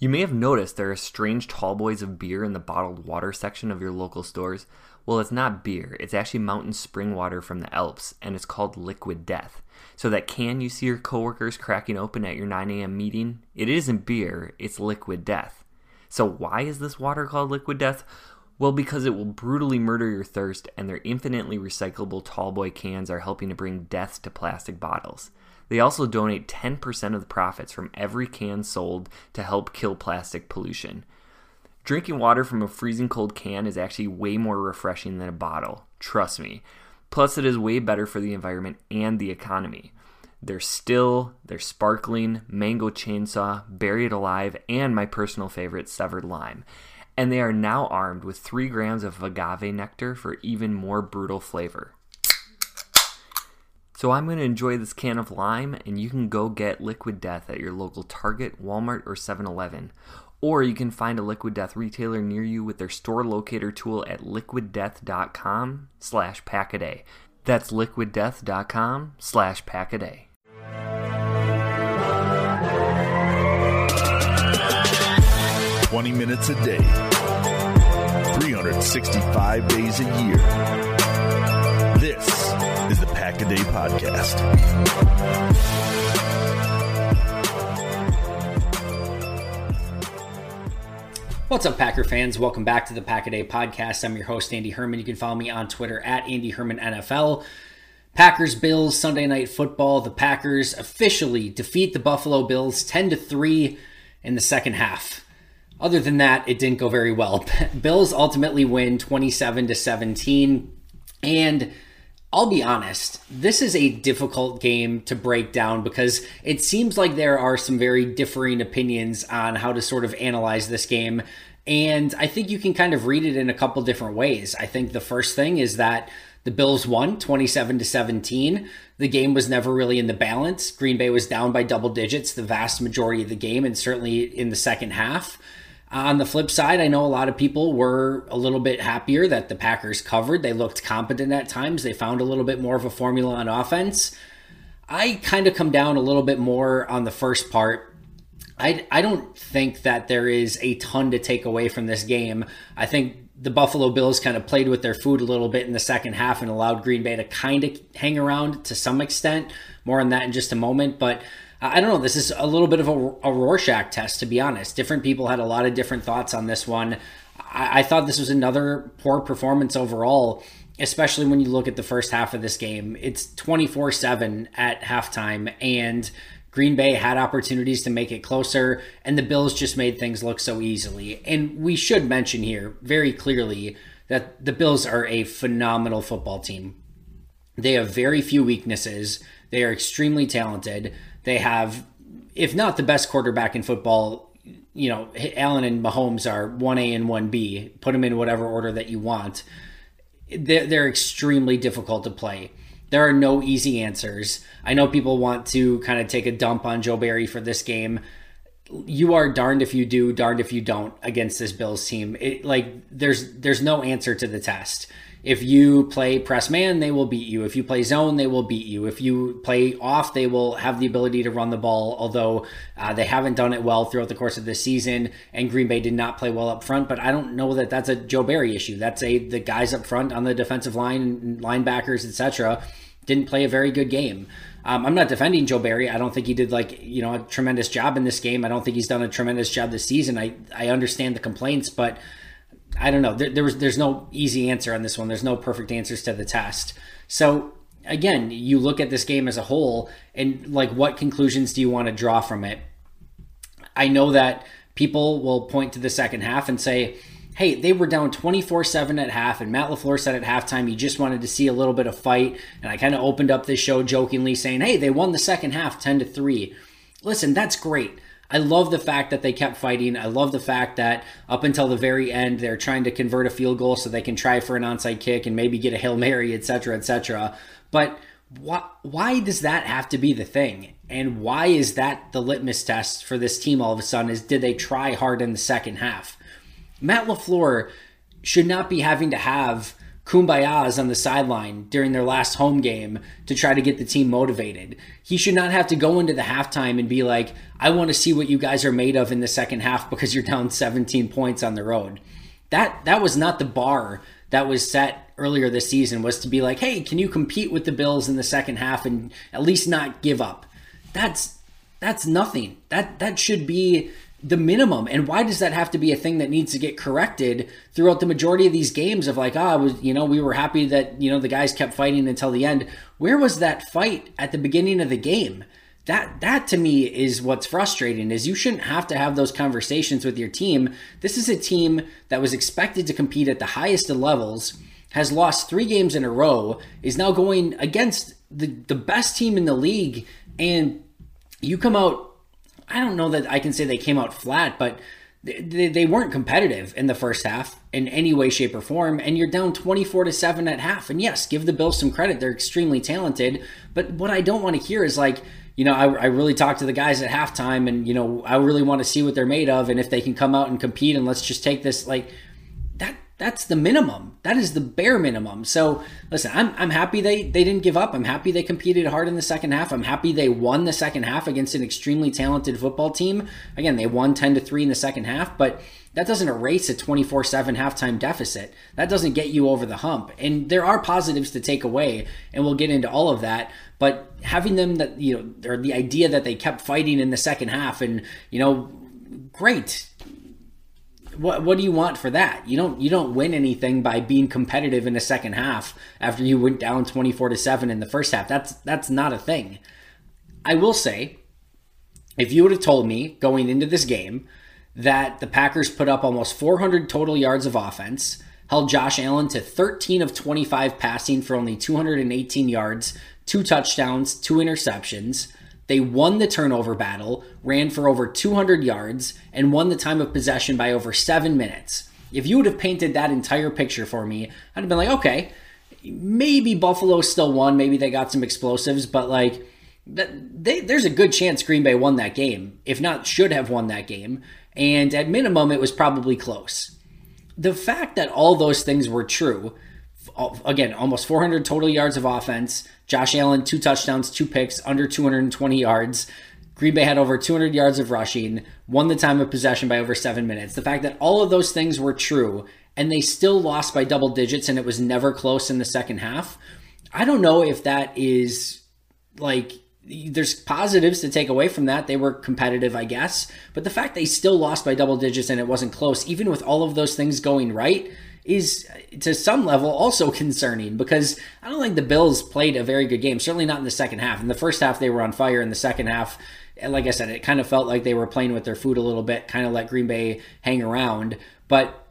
You may have noticed there are strange tall boys of beer in the bottled water section of your local stores. Well, it's not beer, it's actually mountain spring water from the Alps, and it's called Liquid Death. So, that can you see your coworkers cracking open at your 9 a.m. meeting? It isn't beer, it's Liquid Death. So, why is this water called Liquid Death? Well, because it will brutally murder your thirst, and their infinitely recyclable tallboy cans are helping to bring death to plastic bottles. They also donate 10% of the profits from every can sold to help kill plastic pollution. Drinking water from a freezing cold can is actually way more refreshing than a bottle, trust me. Plus, it is way better for the environment and the economy. They're still, they're sparkling, mango chainsaw, buried alive, and my personal favorite, severed lime. And they are now armed with 3 grams of agave nectar for even more brutal flavor. So I'm going to enjoy this can of lime, and you can go get Liquid Death at your local Target, Walmart, or 7-Eleven. Or you can find a Liquid Death retailer near you with their store locator tool at liquiddeath.com slash packaday. That's liquiddeath.com slash packaday. Twenty minutes a day, 365 days a year. Is the Pack a Day Podcast. What's up, Packer fans? Welcome back to the Pack a Day Podcast. I'm your host, Andy Herman. You can follow me on Twitter at Andy Herman NFL. Packers Bills Sunday Night Football. The Packers officially defeat the Buffalo Bills 10 to 3 in the second half. Other than that, it didn't go very well. Bills ultimately win 27 to 17 and I'll be honest, this is a difficult game to break down because it seems like there are some very differing opinions on how to sort of analyze this game. And I think you can kind of read it in a couple different ways. I think the first thing is that the Bills won 27 to 17. The game was never really in the balance. Green Bay was down by double digits the vast majority of the game and certainly in the second half. On the flip side, I know a lot of people were a little bit happier that the Packers covered. They looked competent at times. They found a little bit more of a formula on offense. I kind of come down a little bit more on the first part. I, I don't think that there is a ton to take away from this game. I think the Buffalo Bills kind of played with their food a little bit in the second half and allowed Green Bay to kind of hang around to some extent. More on that in just a moment. But I don't know. This is a little bit of a, a Rorschach test, to be honest. Different people had a lot of different thoughts on this one. I, I thought this was another poor performance overall, especially when you look at the first half of this game. It's 24 7 at halftime, and Green Bay had opportunities to make it closer, and the Bills just made things look so easily. And we should mention here very clearly that the Bills are a phenomenal football team. They have very few weaknesses. They are extremely talented. They have, if not the best quarterback in football, you know, Allen and Mahomes are 1A and 1B. Put them in whatever order that you want. they're, they're extremely difficult to play. There are no easy answers. I know people want to kind of take a dump on Joe Barry for this game. You are darned if you do, darned if you don't against this Bills team. It, like there's there's no answer to the test. If you play press man, they will beat you. If you play zone, they will beat you. If you play off, they will have the ability to run the ball, although uh, they haven't done it well throughout the course of this season. And Green Bay did not play well up front, but I don't know that that's a Joe Barry issue. That's a the guys up front on the defensive line, linebackers, etc., didn't play a very good game. Um, I'm not defending Joe Barry. I don't think he did like you know a tremendous job in this game. I don't think he's done a tremendous job this season. I I understand the complaints, but I don't know. There, there, was there's no easy answer on this one. There's no perfect answers to the test. So again, you look at this game as a whole, and like, what conclusions do you want to draw from it? I know that people will point to the second half and say, "Hey, they were down 24-7 at half," and Matt LaFleur said at halftime he just wanted to see a little bit of fight. And I kind of opened up this show jokingly saying, "Hey, they won the second half 10 to three." Listen, that's great. I love the fact that they kept fighting. I love the fact that up until the very end, they're trying to convert a field goal so they can try for an onside kick and maybe get a Hail Mary, etc., etc. But why, why does that have to be the thing? And why is that the litmus test for this team all of a sudden? Is did they try hard in the second half? Matt LaFleur should not be having to have kumbayas on the sideline during their last home game to try to get the team motivated. He should not have to go into the halftime and be like, I want to see what you guys are made of in the second half because you're down 17 points on the road. That that was not the bar that was set earlier this season was to be like, "Hey, can you compete with the Bills in the second half and at least not give up?" That's that's nothing. That that should be the minimum. And why does that have to be a thing that needs to get corrected throughout the majority of these games of like, ah, was, you know, we were happy that, you know, the guys kept fighting until the end. Where was that fight at the beginning of the game? That that to me is what's frustrating is you shouldn't have to have those conversations with your team. This is a team that was expected to compete at the highest of levels, has lost 3 games in a row, is now going against the the best team in the league and you come out I don't know that I can say they came out flat, but they, they weren't competitive in the first half in any way, shape, or form. And you're down 24 to 7 at half. And yes, give the Bills some credit. They're extremely talented. But what I don't want to hear is like, you know, I, I really talked to the guys at halftime and, you know, I really want to see what they're made of and if they can come out and compete and let's just take this. Like, that's the minimum. That is the bare minimum. So listen, I'm, I'm happy they, they didn't give up. I'm happy they competed hard in the second half. I'm happy they won the second half against an extremely talented football team. Again, they won 10 to 3 in the second half, but that doesn't erase a 24 7 halftime deficit. That doesn't get you over the hump. And there are positives to take away, and we'll get into all of that. But having them that, you know, or the idea that they kept fighting in the second half and, you know, great what what do you want for that? You don't you don't win anything by being competitive in the second half after you went down 24 to 7 in the first half. That's that's not a thing. I will say if you would have told me going into this game that the Packers put up almost 400 total yards of offense, held Josh Allen to 13 of 25 passing for only 218 yards, two touchdowns, two interceptions, they won the turnover battle, ran for over 200 yards, and won the time of possession by over seven minutes. If you would have painted that entire picture for me, I'd have been like, okay, maybe Buffalo still won. Maybe they got some explosives, but like, they, there's a good chance Green Bay won that game, if not should have won that game. And at minimum, it was probably close. The fact that all those things were true, again, almost 400 total yards of offense, Josh Allen, two touchdowns, two picks, under 220 yards. Green Bay had over 200 yards of rushing, won the time of possession by over seven minutes. The fact that all of those things were true and they still lost by double digits and it was never close in the second half, I don't know if that is like there's positives to take away from that. They were competitive, I guess. But the fact they still lost by double digits and it wasn't close, even with all of those things going right, is to some level also concerning because I don't think the Bills played a very good game, certainly not in the second half. In the first half, they were on fire. In the second half, like I said, it kind of felt like they were playing with their food a little bit, kind of let Green Bay hang around. But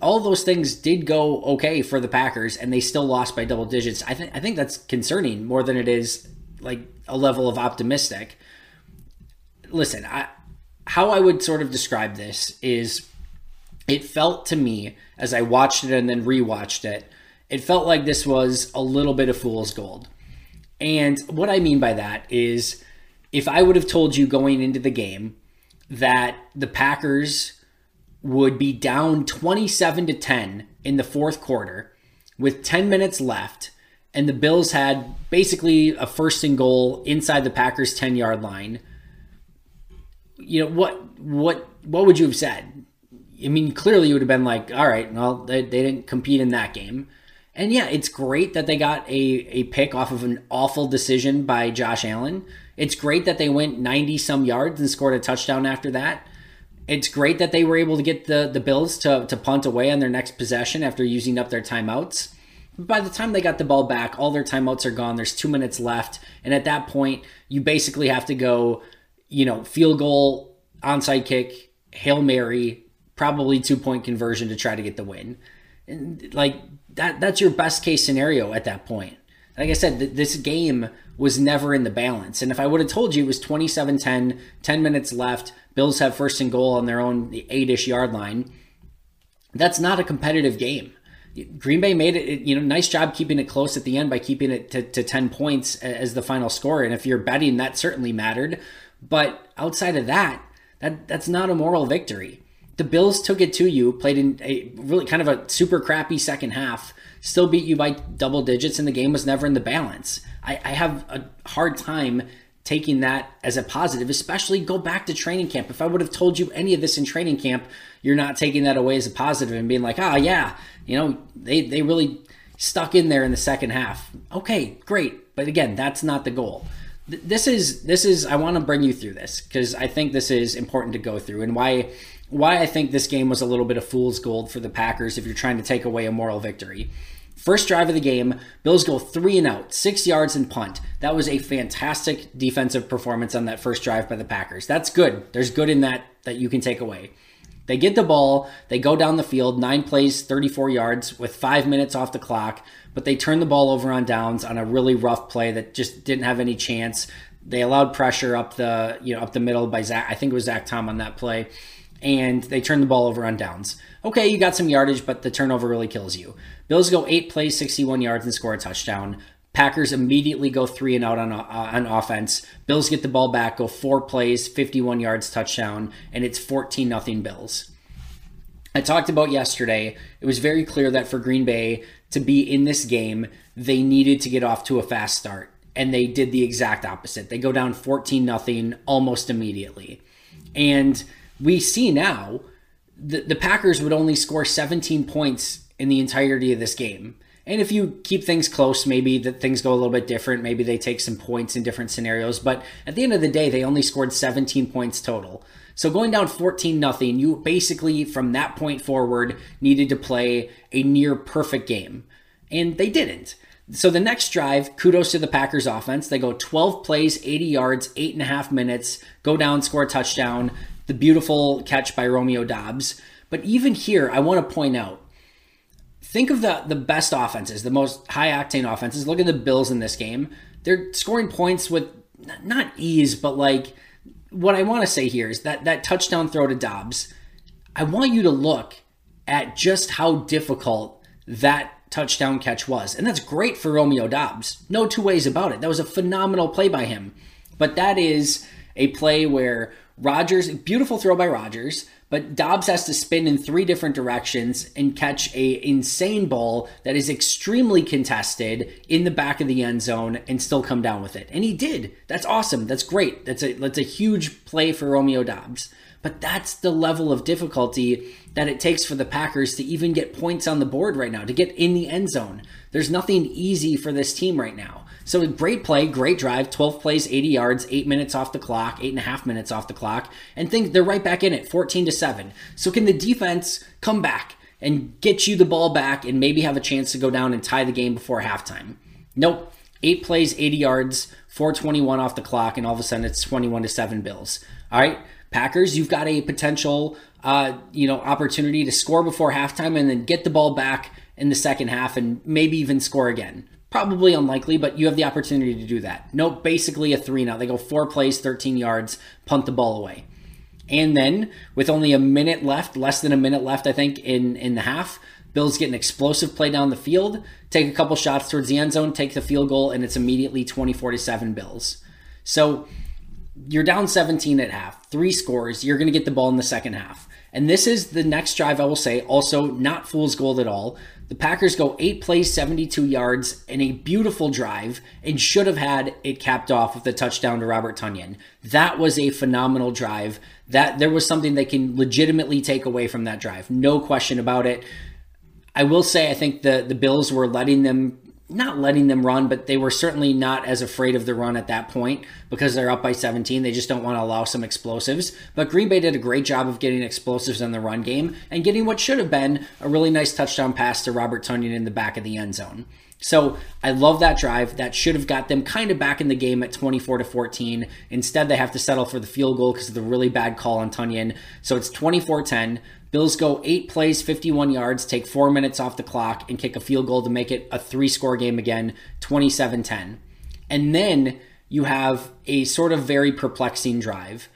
all those things did go okay for the Packers, and they still lost by double digits. I think I think that's concerning more than it is like a level of optimistic. Listen, I, how I would sort of describe this is, it felt to me as I watched it and then rewatched it, it felt like this was a little bit of fool's gold. And what I mean by that is if I would have told you going into the game that the Packers would be down 27 to 10 in the fourth quarter with 10 minutes left and the Bills had basically a first and goal inside the Packers 10 yard line, you know what what what would you have said? I mean, clearly you would have been like, all right, well, they, they didn't compete in that game. And yeah, it's great that they got a, a pick off of an awful decision by Josh Allen. It's great that they went 90 some yards and scored a touchdown after that. It's great that they were able to get the, the Bills to, to punt away on their next possession after using up their timeouts. By the time they got the ball back, all their timeouts are gone. There's two minutes left. And at that point, you basically have to go, you know, field goal, onside kick, Hail Mary, probably two point conversion to try to get the win. And like that, that's your best case scenario at that point. Like I said, th- this game was never in the balance. And if I would have told you it was 27 10, 10 minutes left, Bills have first and goal on their own eight ish yard line, that's not a competitive game. Green Bay made it, you know, nice job keeping it close at the end by keeping it to, to 10 points as the final score. And if you're betting, that certainly mattered. But outside of that, that that's not a moral victory. The Bills took it to you, played in a really kind of a super crappy second half, still beat you by double digits, and the game was never in the balance. I, I have a hard time taking that as a positive, especially go back to training camp. If I would have told you any of this in training camp, you're not taking that away as a positive and being like, ah, oh, yeah, you know, they, they really stuck in there in the second half. Okay, great. But again, that's not the goal. This is this is I want to bring you through this because I think this is important to go through and why why I think this game was a little bit of fool's gold for the Packers if you're trying to take away a moral victory. First drive of the game, Bills go three and out, six yards and punt. That was a fantastic defensive performance on that first drive by the Packers. That's good. There's good in that that you can take away. They get the ball, they go down the field, nine plays, 34 yards with five minutes off the clock, but they turn the ball over on downs on a really rough play that just didn't have any chance. They allowed pressure up the you know up the middle by Zach. I think it was Zach Tom on that play, and they turn the ball over on downs. Okay, you got some yardage, but the turnover really kills you. Bills go eight plays, 61 yards, and score a touchdown. Packers immediately go three and out on, uh, on offense. Bills get the ball back, go four plays, 51 yards, touchdown, and it's 14 nothing Bills. I talked about yesterday, it was very clear that for Green Bay to be in this game, they needed to get off to a fast start. And they did the exact opposite. They go down 14 nothing almost immediately. And we see now the, the Packers would only score 17 points in the entirety of this game. And if you keep things close, maybe that things go a little bit different. Maybe they take some points in different scenarios. But at the end of the day, they only scored 17 points total. So going down 14 nothing, you basically from that point forward needed to play a near perfect game. And they didn't. So the next drive, kudos to the Packers offense. They go 12 plays, 80 yards, eight and a half minutes, go down, score a touchdown. The beautiful catch by Romeo Doubs. But even here, I want to point out think of the the best offenses, the most high octane offenses. Look at the Bills in this game. They're scoring points with not ease, but like what I want to say here is that that touchdown throw to Doubs. I want you to look at just how difficult that touchdown catch was. And that's great for Romeo Doubs. No two ways about it. That was a phenomenal play by him. But that is a play where Rodgers, beautiful throw by Rodgers, but Doubs has to spin in three different directions and catch a insane ball that is extremely contested in the back of the end zone and still come down with it. And he did. That's awesome. That's great. That's a that's a huge play for Romeo Doubs. But that's the level of difficulty that it takes for the Packers to even get points on the board right now, to get in the end zone. There's nothing easy for this team right now. So great play, great drive, 12 plays, 80 yards, eight minutes off the clock, eight and a half minutes off the clock, and think they're right back in it, 14 to 7. So can the defense come back and get you the ball back and maybe have a chance to go down and tie the game before halftime? Nope. Eight plays, 80 yards, 421 off the clock, and all of a sudden it's 21 to 7 Bills. All right. Packers, you've got a potential, uh, you know, opportunity to score before halftime and then get the ball back in the second half and maybe even score again. Probably unlikely, but you have the opportunity to do that. Nope, basically a three now. They go four plays, 13 yards, punt the ball away. And then, with only a minute left, less than a minute left, I think, in, in the half, Bills get an explosive play down the field, take a couple shots towards the end zone, take the field goal, and it's immediately 24 to 7 Bills. So you're down 17 at half, three scores, you're going to get the ball in the second half. And this is the next drive, I will say, also not fool's gold at all. The Packers go eight plays, 72 yards, in a beautiful drive, and should have had it capped off with a touchdown to Robert Tonyan. That was a phenomenal drive. That there was something they can legitimately take away from that drive. No question about it. I will say I think the the Bills were letting them not letting them run, but they were certainly not as afraid of the run at that point because they're up by 17. They just don't want to allow some explosives. But Green Bay did a great job of getting explosives in the run game and getting what should have been a really nice touchdown pass to Robert Tonyan in the back of the end zone. So I love that drive. That should have got them kind of back in the game at 24 to 14. Instead, they have to settle for the field goal because of the really bad call on Tonyan. So it's 24 10. Bills go eight plays, 51 yards, take four minutes off the clock, and kick a field goal to make it a three score game again, 27 10. And then you have a sort of very perplexing drive.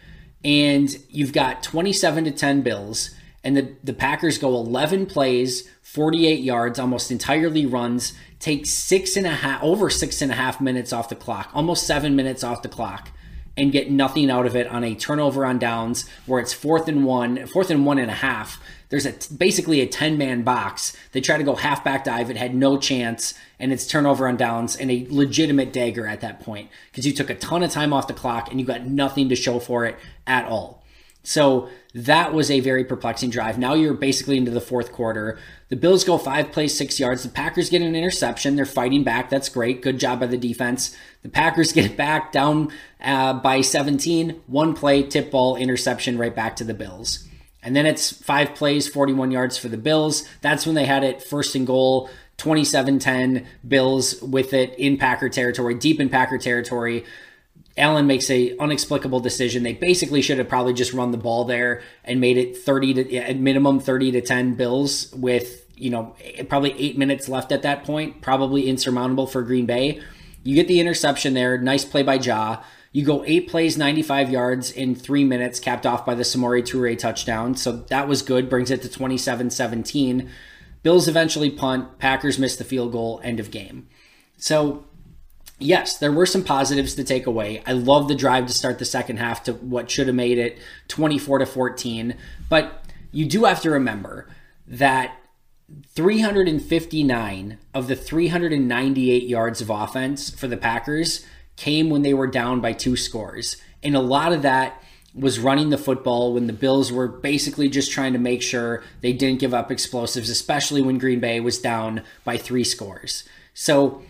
And you've got 27 to 10 Bills, and the, the Packers go 11 plays, 48 yards, almost entirely runs, take six and a half, over six and a half minutes off the clock, almost seven minutes off the clock and get nothing out of it on a turnover on downs where it's fourth and one, fourth and one and a half. There's a basically a 10 man box. They try to go halfback dive. It had no chance, and it's turnover on downs and a legitimate dagger at that point because you took a ton of time off the clock and you got nothing to show for it at all. So that was a very perplexing drive. Now you're basically into the fourth quarter. The Bills go five plays, six yards. The Packers get an interception. They're fighting back. That's great. Good job by the defense. The Packers get it back down uh, by 17. One play, tip ball, interception right back to the Bills. And then it's five plays, 41 yards for the Bills. That's when they had it first and goal, 27 10. Bills with it in Packer territory, deep in Packer territory. Allen makes a unexplicable decision. They basically should have probably just run the ball there and made it 30 to at minimum 30 to 10 Bills with, you know, probably 8 minutes left at that point, probably insurmountable for Green Bay. You get the interception there, nice play by Ja. You go 8 plays, 95 yards in 3 minutes capped off by the Samori Toure touchdown. So that was good, brings it to 27-17. Bills eventually punt, Packers miss the field goal, end of game. So yes, there were some positives to take away. I love the drive to start the second half to what should have made it 24 to 14. But you do have to remember that 359 of the 398 yards of offense for the Packers came when they were down by two scores. And a lot of that was running the football when the Bills were basically just trying to make sure they didn't give up explosives, especially when Green Bay was down by three scores. So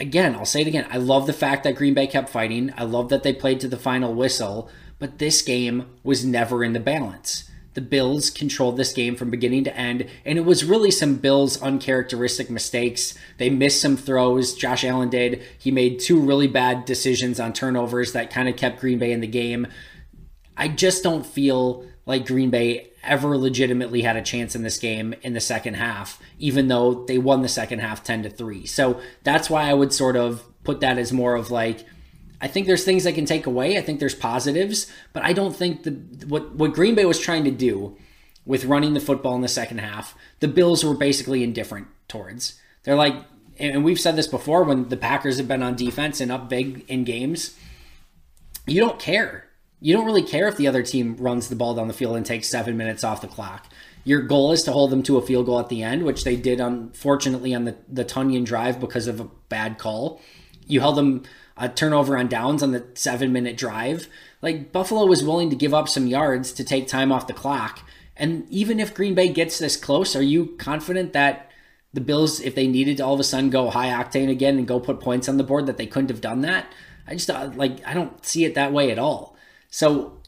again, I'll say it again. I love the fact that Green Bay kept fighting. I love that they played to the final whistle, but this game was never in the balance. The Bills controlled this game from beginning to end, and it was really some Bills uncharacteristic mistakes. They missed some throws. Josh Allen did. He made two really bad decisions on turnovers that kind of kept Green Bay in the game. I just don't feel like Green Bay ever legitimately had a chance in this game in the second half, even though they won the second half 10 to 3. So that's why I would sort of put that as more of like, I think there's things I can take away. I think there's positives, but I don't think the what what Green Bay was trying to do with running the football in the second half, the Bills were basically indifferent towards. They're like, and we've said this before when the Packers have been on defense and up big in games, you don't care you don't really care if the other team runs the ball down the field and takes seven minutes off the clock. Your goal is to hold them to a field goal at the end, which they did, unfortunately, on the, the Tonyan drive because of a bad call. You held them a turnover on downs on the seven minute drive. Like, Buffalo was willing to give up some yards to take time off the clock. And even if Green Bay gets this close, are you confident that the Bills, if they needed to all of a sudden go high octane again and go put points on the board, that they couldn't have done that? I just, uh, like, I don't see it that way at all. So,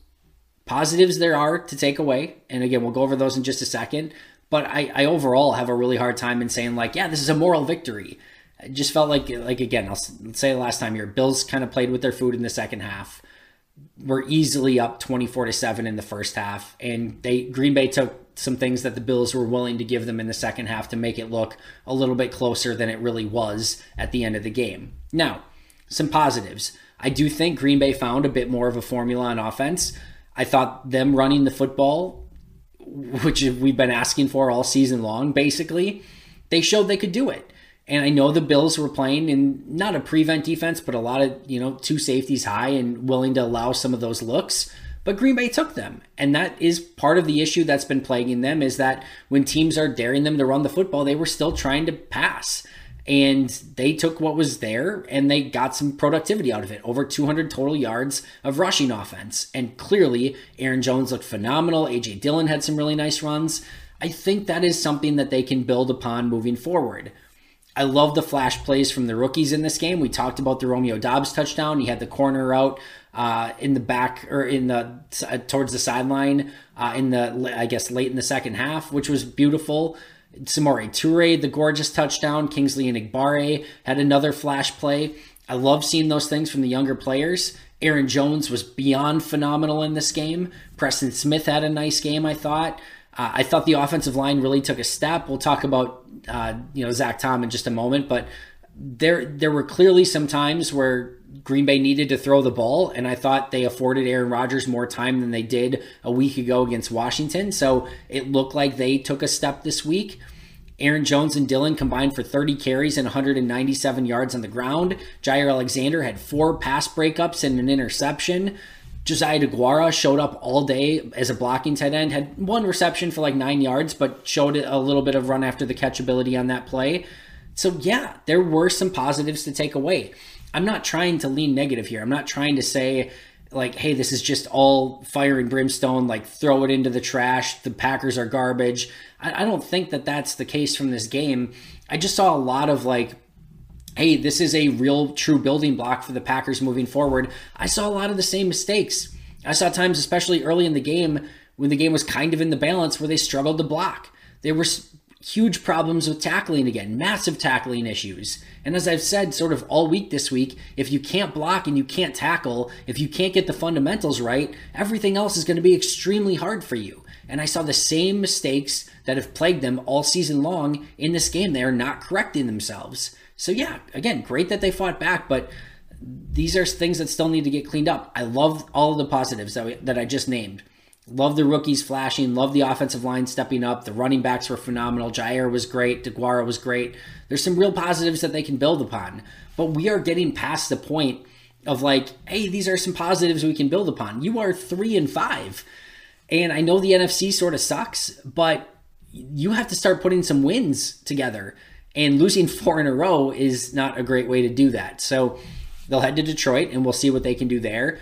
positives there are to take away. And again, we'll go over those in just a second. But I, I overall have a really hard time in saying, like, yeah, this is a moral victory. It just felt like, like again, I'll say the last time here, Bills kind of played with their food in the second half. Were easily up 24 to 7 in the first half. And they Green Bay took some things that the Bills were willing to give them in the second half to make it look a little bit closer than it really was at the end of the game. Now, some positives. I do think Green Bay found a bit more of a formula on offense. I thought them running the football which we've been asking for all season long, basically, they showed they could do it. And I know the Bills were playing in not a prevent defense, but a lot of, you know, two safeties high and willing to allow some of those looks. But Green Bay took them. And that is part of the issue that's been plaguing them is that when teams are daring them to run the football, they were still trying to pass. And they took what was there and they got some productivity out of it. Over 200 total yards of rushing offense. And clearly, Aaron Jones looked phenomenal. A.J. Dillon had some really nice runs. I think that is something that they can build upon moving forward. I love the flash plays from the rookies in this game. We talked about the Romeo Doubs touchdown. He had the corner out uh, in the back or in the uh, towards the sideline uh, in the I guess late in the second half, which was beautiful. Samori Toure, the gorgeous touchdown. Kingsley Enagbare had another flash play. I love seeing those things from the younger players. Aaron Jones was beyond phenomenal in this game. Preston Smith had a nice game, I thought. Uh, I thought the offensive line really took a step. We'll talk about uh, you know Zach Tom in just a moment, but there there were clearly some times where Green Bay needed to throw the ball, and I thought they afforded Aaron Rodgers more time than they did a week ago against Washington. So it looked like they took a step this week. Aaron Jones and Dillon combined for 30 carries and 197 yards on the ground. Jaire Alexander had four pass breakups and an interception. Josiah DeGuara showed up all day as a blocking tight end, had one reception for like nine yards, but showed a little bit of run after the catch ability on that play. So, yeah, there were some positives to take away. I'm not trying to lean negative here. I'm not trying to say, like, hey, this is just all fire and brimstone, like, throw it into the trash. The Packers are garbage. I, I don't think that that's the case from this game. I just saw a lot of, like, hey, this is a real true building block for the Packers moving forward. I saw a lot of the same mistakes. I saw times, especially early in the game, when the game was kind of in the balance, where they struggled to block. They were huge problems with tackling again, massive tackling issues. And as I've said sort of all week this week, if you can't block and you can't tackle, if you can't get the fundamentals right, everything else is going to be extremely hard for you. And I saw the same mistakes that have plagued them all season long in this game. They are not correcting themselves. So yeah, again, great that they fought back, but these are things that still need to get cleaned up. I love all of the positives that, we, that I just named. Love the rookies flashing. Love the offensive line stepping up. The running backs were phenomenal. Jaire was great. DeGuara was great. There's some real positives that they can build upon. But we are getting past the point of like, hey, these are some positives we can build upon. You are three and five. And I know the NFC sort of sucks, but you have to start putting some wins together. And losing four in a row is not a great way to do that. So they'll head to Detroit and we'll see what they can do there.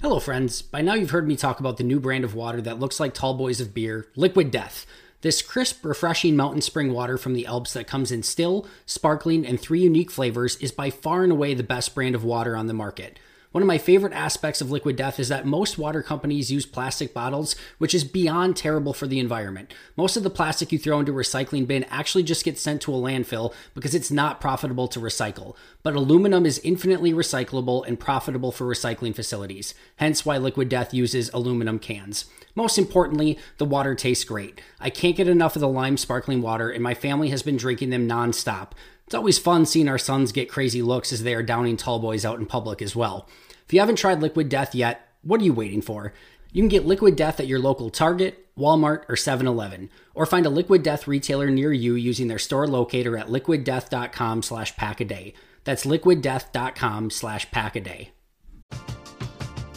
Hello, friends. By now you've heard me talk about the new brand of water that looks like tall boys of beer, Liquid Death. This crisp, refreshing mountain spring water from the Alps that comes in still, sparkling, and three unique flavors is by far and away the best brand of water on the market. One of my favorite aspects of Liquid Death is that most water companies use plastic bottles, which is beyond terrible for the environment. Most of the plastic you throw into a recycling bin actually just gets sent to a landfill because it's not profitable to recycle. But aluminum is infinitely recyclable and profitable for recycling facilities, hence why Liquid Death uses aluminum cans. Most importantly, the water tastes great. I can't get enough of the lime sparkling water, and my family has been drinking them nonstop. It's always fun seeing our sons get crazy looks as they are downing tall boys out in public as well. If you haven't tried Liquid Death yet, what are you waiting for? You can get Liquid Death at your local Target, Walmart, or 7 Eleven, or find a Liquid Death retailer near you using their store locator at liquiddeath.com slash packaday. That's liquiddeath.com slash packaday.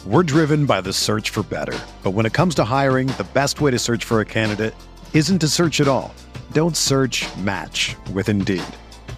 We're driven by the search for better. But when it comes to hiring, the best way to search for a candidate isn't to search at all. Don't search match with Indeed.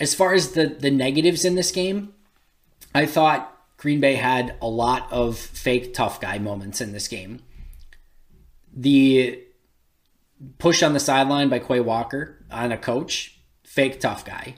As far as the, the negatives in this game, I thought Green Bay had a lot of fake tough guy moments in this game. The push on the sideline by Quay Walker on a coach, fake tough guy.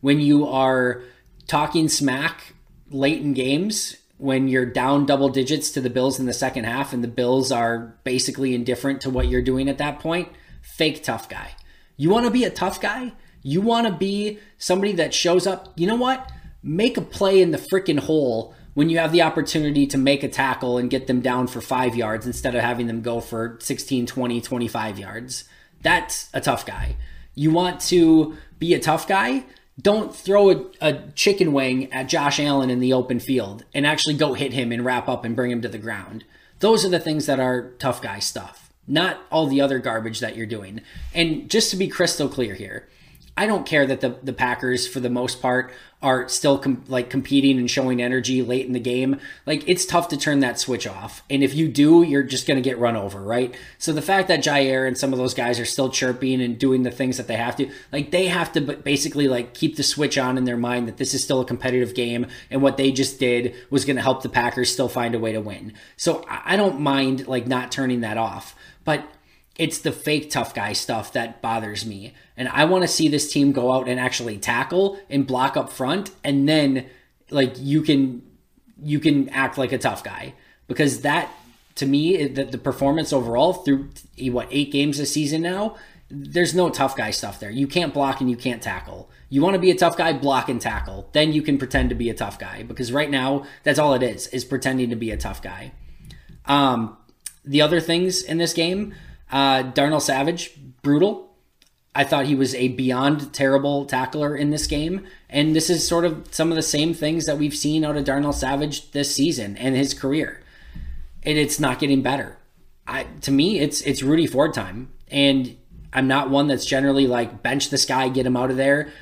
When you are talking smack late in games, when you're down double digits to the Bills in the second half and the Bills are basically indifferent to what you're doing at that point, fake tough guy. You want to be a tough guy? You want to be somebody that shows up, you know what? Make a play in the freaking hole when you have the opportunity to make a tackle and get them down for five yards instead of having them go for 16, 20, 25 yards. That's a tough guy. You want to be a tough guy? Don't throw a, a, chicken wing at Josh Allen in the open field and actually go hit him and wrap up and bring him to the ground. Those are the things that are tough guy stuff, not all the other garbage that you're doing. And just to be crystal clear here, I don't care that the the Packers for the most part are still com- like competing and showing energy late in the game. Like it's tough to turn that switch off. And if you do, you're just going to get run over, right? So the fact that Jaire and some of those guys are still chirping and doing the things that they have to, like they have to basically like keep the switch on in their mind that this is still a competitive game and what they just did was going to help the Packers still find a way to win. So I don't mind like not turning that off. But it's the fake tough guy stuff that bothers me. And I want to see this team go out and actually tackle and block up front and then like you can you can act like a tough guy. Because that to me the, the performance overall through what eight games this season now there's no tough guy stuff there. You can't block and you can't tackle. You want to be a tough guy block and tackle. Then you can pretend to be a tough guy. Because right now that's all it is is pretending to be a tough guy. Um the other things in this game uh, Darnell Savage, brutal. I thought he was a beyond terrible tackler in this game. And this is sort of some of the same things that we've seen out of Darnell Savage this season and his career. And it's not getting better. I, to me, it's it's Rudy Ford time. And I'm not one that's generally like bench this guy, get him out of there.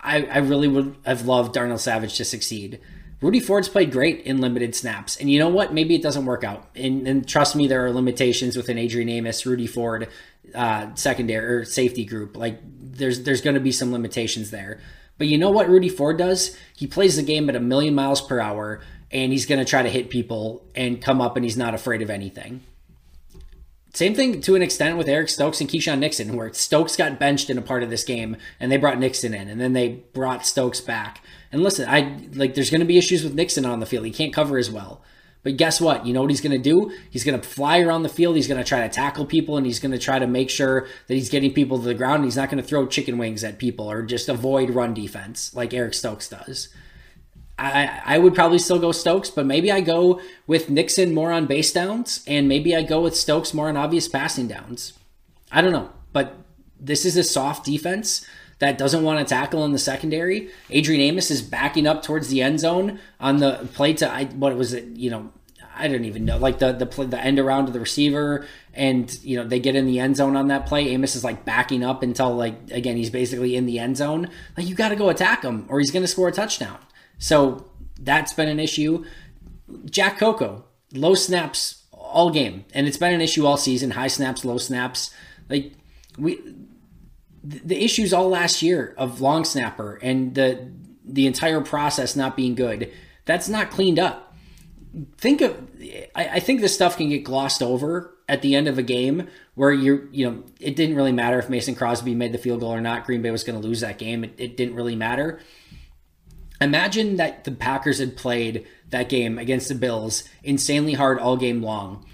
I, I really would have loved Darnell Savage to succeed. Rudy Ford's played great in limited snaps. And you know what? Maybe it doesn't work out. And, and trust me, there are limitations with an Adrian Amos, Rudy Ford uh, secondary or safety group. Like there's there's going to be some limitations there. But you know what Rudy Ford does? He plays the game at a million miles per hour and he's going to try to hit people and come up and he's not afraid of anything. Same thing to an extent with Eric Stokes and Keisean Nixon, where Stokes got benched in a part of this game and they brought Nixon in and then they brought Stokes back. And listen, I like there's going to be issues with Nixon on the field. He can't cover as well. But guess what? You know what he's going to do? He's going to fly around the field. He's going to try to tackle people and he's going to try to make sure that he's getting people to the ground. He's not going to throw chicken wings at people or just avoid run defense like Eric Stokes does. I, I would probably still go Stokes, but maybe I go with Nixon more on base downs and maybe I go with Stokes more on obvious passing downs. I don't know, but this is a soft defense that doesn't want to tackle in the secondary. Adrian Amos is backing up towards the end zone on the play to I, what was it? You know, I don't even know. Like the the play, the end around to the receiver, and you know they get in the end zone on that play. Amos is like backing up until like again he's basically in the end zone. Like you got to go attack him, or he's going to score a touchdown. So that's been an issue. Jack Coco, low snaps all game, and it's been an issue all season. High snaps, low snaps. Like we the issues all last year of long snapper and the the entire process not being good that's not cleaned up. Think of I, I, think this stuff can get glossed over at the end of a game where you're you know it didn't really matter if mason crosby made the field goal or not green bay was going to lose that game it, it didn't really matter. Imagine that the packers had played that game against the bills insanely hard all game long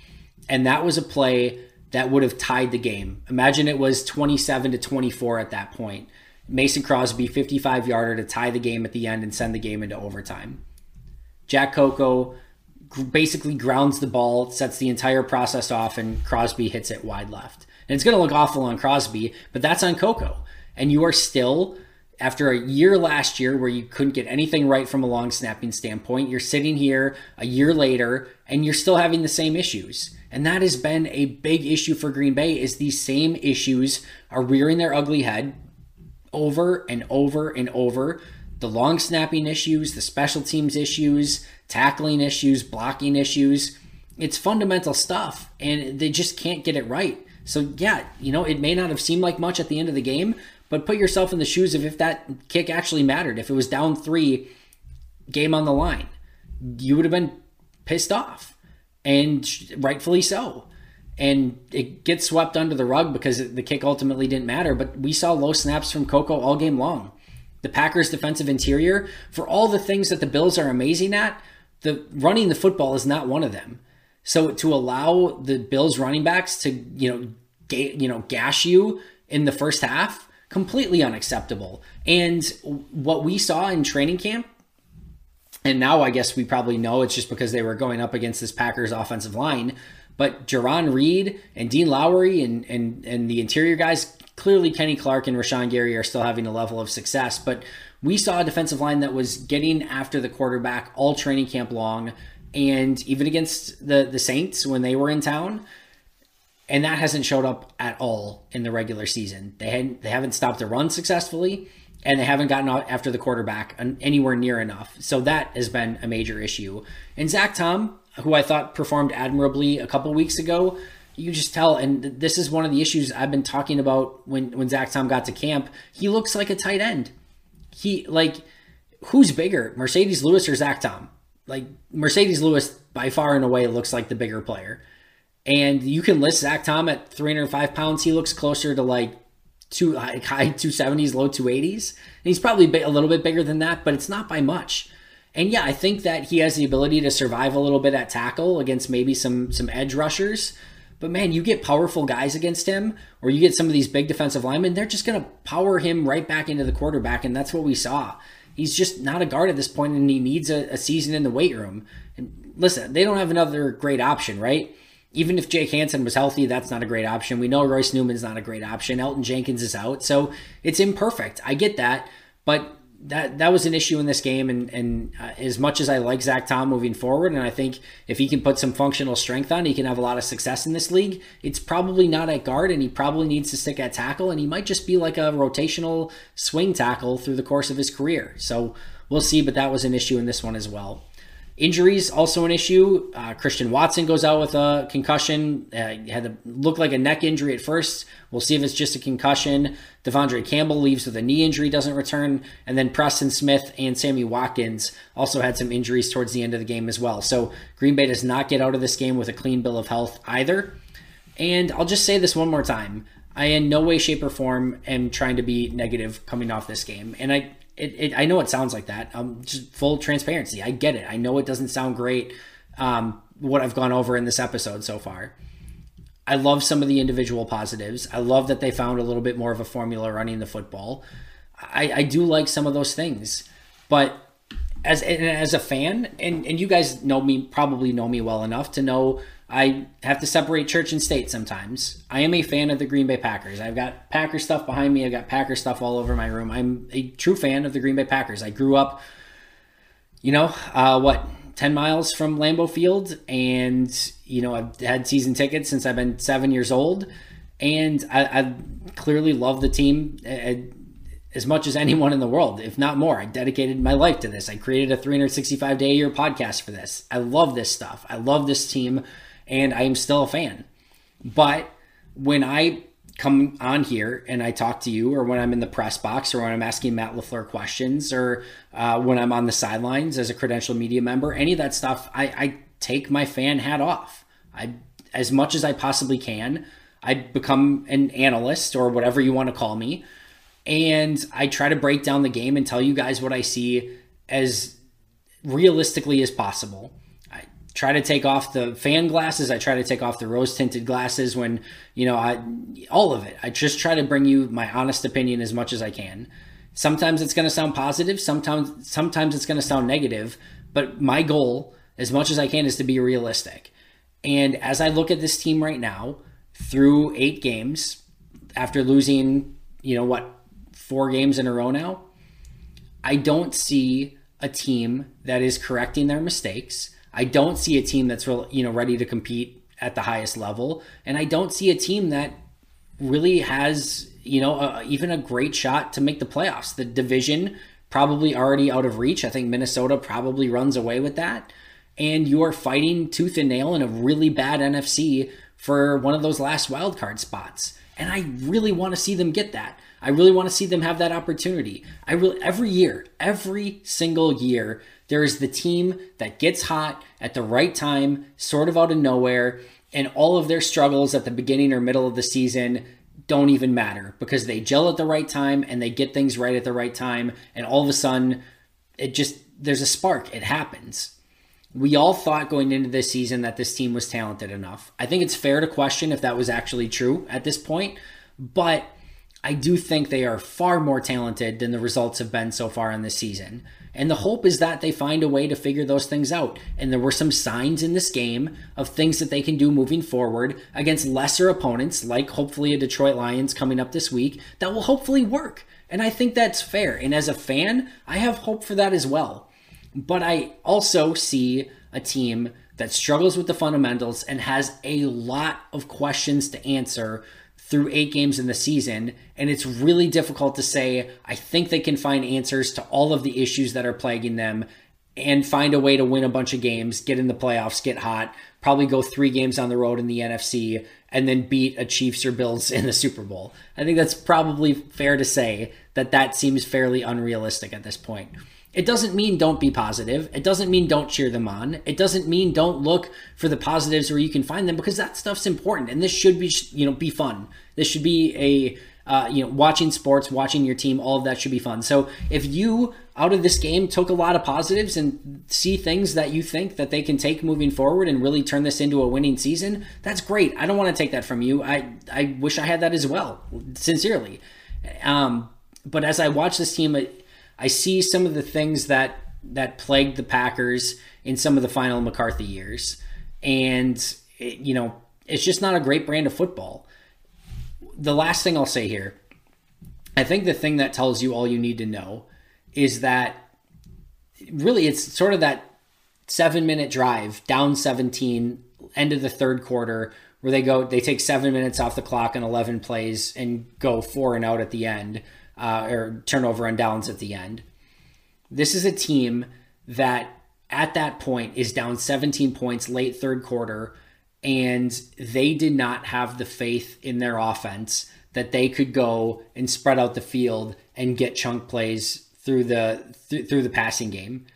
and that was a play that would have tied the game. Imagine it was 27 to 24 at that point. Mason Crosby, 55 yarder to tie the game at the end and send the game into overtime. Jack Coco basically grounds the ball, sets the entire process off, and Crosby hits it wide left. And it's going to look awful on Crosby, but that's on Coco. And you are still, after a year last year where you couldn't get anything right from a long snapping standpoint, you're sitting here a year later and you're still having the same issues. And that has been a big issue for Green Bay is these same issues are rearing their ugly head over and over and over. The long snapping issues, the special teams issues, tackling issues, blocking issues. It's fundamental stuff, and they just can't get it right. So, yeah, you know, it may not have seemed like much at the end of the game, but put yourself in the shoes of if that kick actually mattered. If it was down three, game on the line, you would have been pissed off, and rightfully so. And it gets swept under the rug because the kick ultimately didn't matter. But we saw low snaps from Coco all game long. The Packers' defensive interior, for all the things that the Bills are amazing at, the running the football is not one of them. So to allow the Bills running backs to, you know, ga- you know, gash you in the first half, completely unacceptable. And what we saw in training camp, and now I guess we probably know it's just because they were going up against this Packers offensive line, but Jarran Reed and Dean Lowry and and and the interior guys, clearly Kenny Clark and Rashan Gary are still having a level of success, but we saw a defensive line that was getting after the quarterback all training camp long, and even against the the Saints when they were in town. And that hasn't showed up at all in the regular season. They hadn't they haven't stopped a run successfully, and they haven't gotten out after the quarterback anywhere near enough. So that has been a major issue. And Zach Tom, who I thought performed admirably a couple weeks ago, you just tell, and this is one of the issues I've been talking about when when Zach Tom got to camp. He looks like a tight end he like who's bigger, Marcedes Lewis or Zach Tom? Like Marcedes Lewis by far and away looks like the bigger player. And you can list Zach Tom at 305 pounds. He looks closer to like two like high 270s, low 280s. And he's probably a little bit bigger than that, but it's not by much. And yeah, I think that he has the ability to survive a little bit at tackle against maybe some some edge rushers. But man, you get powerful guys against him, or you get some of these big defensive linemen, they're just going to power him right back into the quarterback. And that's what we saw. He's just not a guard at this point, and he needs a, a season in the weight room. And listen, they don't have another great option, right? Even if Jake Hanson was healthy, that's not a great option. We know Royce Newman's not a great option. Elgton Jenkins is out. So it's imperfect. I get that. But that that was an issue in this game. And and uh, as much as I like Zach Tom moving forward, and I think if he can put some functional strength on, he can have a lot of success in this league. It's probably not at guard, and he probably needs to stick at tackle, and he might just be like a rotational swing tackle through the course of his career. So we'll see. But that was an issue in this one as well. Injuries also an issue. Uh, Christian Watson goes out with a concussion. Uh, had to look like a neck injury at first. We'll see if it's just a concussion. De'Vondre Campbell leaves with a knee injury, doesn't return, and then Preston Smith and Sammy Watkins also had some injuries towards the end of the game as well. So Green Bay does not get out of this game with a clean bill of health either. And I'll just say this one more time. I in no way, shape, or form am trying to be negative coming off this game. And I it, it, I know it sounds like that. Um, just full transparency. I get it. I know it doesn't sound great. Um, what I've gone over in this episode so far. I love some of the individual positives. I love that they found a little bit more of a formula running the football. I, I do like some of those things, but as as a fan, and and you guys know me, probably know me well enough to know I have to separate church and state sometimes. I am a fan of the Green Bay Packers. I've got Packer stuff behind me. I've got Packer stuff all over my room. I'm a true fan of the Green Bay Packers. I grew up, you know, uh, what, 10 miles from Lambeau Field. And, you know, I've had season tickets since I've been seven years old. And I, I clearly love the team as much as anyone in the world, if not more. I dedicated my life to this. I created a 365 day a year podcast for this. I love this stuff. I love this team and I am still a fan. But when I come on here and I talk to you, or when I'm in the press box, or when I'm asking Matt LaFleur questions, or uh, when I'm on the sidelines as a credential media member, any of that stuff, I, I take my fan hat off. I, as much as I possibly can, I become an analyst or whatever you want to call me, and I try to break down the game and tell you guys what I see as realistically as possible try to take off the fan glasses. I try to take off the rose tinted glasses when, you know, I, all of it. I just try to bring you my honest opinion as much as I can. Sometimes it's going to sound positive. Sometimes, sometimes it's going to sound negative, but my goal as much as I can is to be realistic. And as I look at this team right now, through eight games, after losing, you know what, four games in a row now, I don't see a team that is correcting their mistakes. I don't see a team that's real, you know, ready to compete at the highest level, and I don't see a team that really has, you know, a, even a great shot to make the playoffs. The division probably already out of reach. I think Minnesota probably runs away with that. And you are fighting tooth and nail in a really bad NFC for one of those last wildcard spots. And I really want to see them get that. I really want to see them have that opportunity. I really every year, every single year, there is the team that gets hot at the right time, sort of out of nowhere, and all of their struggles at the beginning or middle of the season don't even matter because they gel at the right time and they get things right at the right time and all of a sudden it just there's a spark. It happens. We all thought going into this season that this team was talented enough. I think it's fair to question if that was actually true at this point but i do think they are far more talented than the results have been so far in this season and the hope is that they find a way to figure those things out. And there were some signs in this game of things that they can do moving forward against lesser opponents, like hopefully a Detroit Lions coming up this week, that will hopefully work. And I think that's fair. And as a fan, I have hope for that as well. But I also see a team that struggles with the fundamentals and has a lot of questions to answer through eight games in the season. And it's really difficult to say, I think they can find answers to all of the issues that are plaguing them and find a way to win a bunch of games, get in the playoffs, get hot, probably go three games on the road in the NFC, and then beat a Chiefs or Bills in the Super Bowl. I think that's probably fair to say that that seems fairly unrealistic at this point. It doesn't mean don't be positive. It doesn't mean don't cheer them on. It doesn't mean don't look for the positives where you can find them because that stuff's important and this should be you know be fun. This should be a uh, you know watching sports, watching your team, all of that should be fun. So if you out of this game took a lot of positives and see things that you think that they can take moving forward and really turn this into a winning season, that's great. I don't want to take that from you. I I wish I had that as well, sincerely. Um, but as I watch this team. It, I see some of the things that that plagued the Packers in some of the final McCarthy years, and it, you know it's just not a great brand of football. The last thing I'll say here, I think the thing that tells you all you need to know is that really it's sort of that seven minute drive down 17 end of the third quarter where they go they take seven minutes off the clock and 11 plays and go four and out at the end uh, or turnover on downs at the end. This is a team that at that point is down 17 points late third quarter, and they did not have the faith in their offense that they could go and spread out the field and get chunk plays through the th- through the passing game.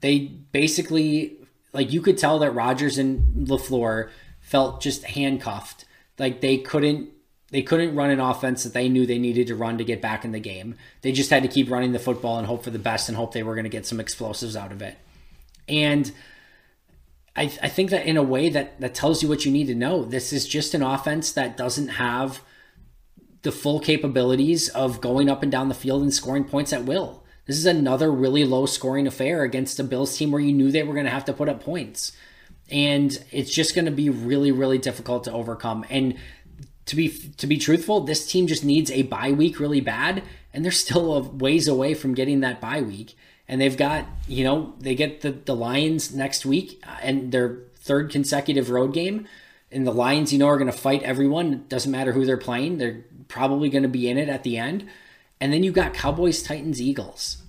They basically like you could tell that Rodgers and LaFleur felt just handcuffed. Like they couldn't they couldn't run an offense that they knew they needed to run to get back in the game. They just had to keep running the football and hope for the best and hope they were going to get some explosives out of it. And I, I think that in a way that that tells you what you need to know. This is just an offense that doesn't have the full capabilities of going up and down the field and scoring points at will. This is another really low scoring affair against a Bills team where you knew they were going to have to put up points. And it's just going to be really, really difficult to overcome. And to be to be truthful, this team just needs a bye week really bad, and they're still a ways away from getting that bye week. And they've got, you know, they get the the Lions next week uh, and their third consecutive road game. And the Lions, you know, are going to fight everyone. It doesn't matter who they're playing; they're probably going to be in it at the end. And then you got Cowboys, Titans, Eagles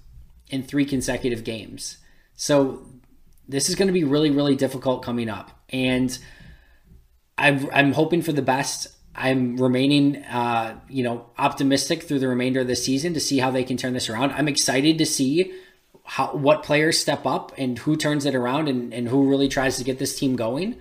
in three consecutive games. So this is going to be really, really difficult coming up. And I'm, I'm hoping for the best. I'm remaining, uh, you know, optimistic through the remainder of the season to see how they can turn this around. I'm excited to see how what players step up and who turns it around and, and who really tries to get this team going.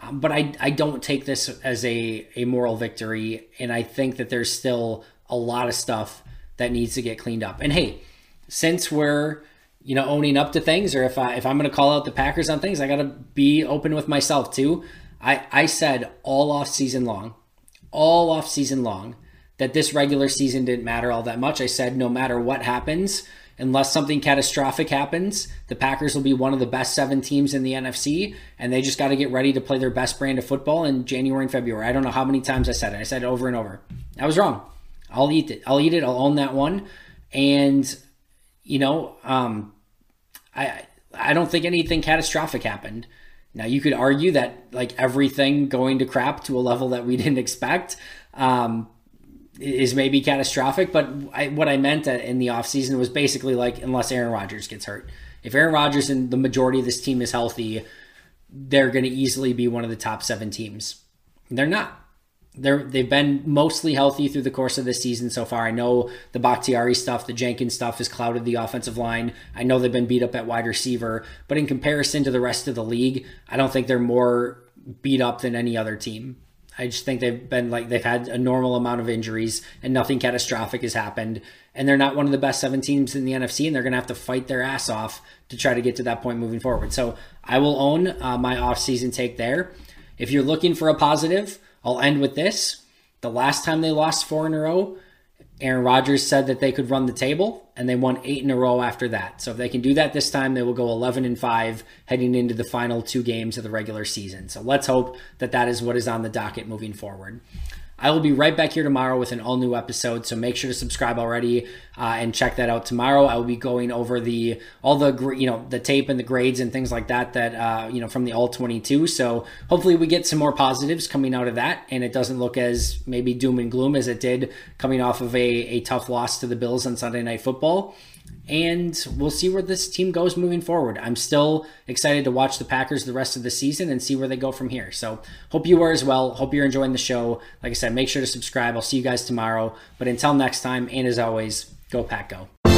Um, but I, I don't take this as a, a moral victory, and I think that there's still a lot of stuff that needs to get cleaned up. And hey, since we're you know owning up to things, or if I if I'm going to call out the Packers on things, I got to be open with myself too. I I said all off season long all off season long that this regular season didn't matter all that much. I said no matter what happens, unless something catastrophic happens, the Packers will be one of the best seven teams in the NFC, and they just got to get ready to play their best brand of football in January and February. I don't know how many times I said it. I said it over and over. I was wrong. I'll eat it. I'll eat it. I'll own that one. And you know, um, I I don't think anything catastrophic happened. Now you could argue that like everything going to crap to a level that we didn't expect. Um, is maybe catastrophic, but I, what I meant in the offseason was basically like unless Aaron Rodgers gets hurt. If Aaron Rodgers and the majority of this team is healthy, they're going to easily be one of the top seven teams. They're not. They're they've been mostly healthy through the course of the season so far. I know the Bakhtiari stuff, the Jenkins stuff has clouded the offensive line. I know they've been beat up at wide receiver, but in comparison to the rest of the league, I don't think they're more beat up than any other team. I just think they've been like they've had a normal amount of injuries and nothing catastrophic has happened. And they're not one of the best seven teams in the NFC, and they're going to have to fight their ass off to try to get to that point moving forward. So I will own uh, my offseason take there. If you're looking for a positive, I'll end with this. The last time they lost four in a row, Aaron Rodgers said that they could run the table, and they won eight in a row after that. So if they can do that this time, they will go 11 and five heading into the final two games of the regular season. So let's hope that that is what is on the docket moving forward. I will be right back here tomorrow with an all new episode, so make sure to subscribe already uh, and check that out tomorrow. I will be going over the all the you know the tape and the grades and things like that that uh, you know from the all 22. So hopefully we get some more positives coming out of that, and it doesn't look as maybe doom and gloom as it did coming off of a, a tough loss to the Bills on Sunday Night Football and we'll see where this team goes moving forward. I'm still excited to watch the Packers the rest of the season and see where they go from here. So, hope you are as well. Hope you're enjoying the show. Like I said, make sure to subscribe. I'll see you guys tomorrow. But until next time, and as always, go Pack Go.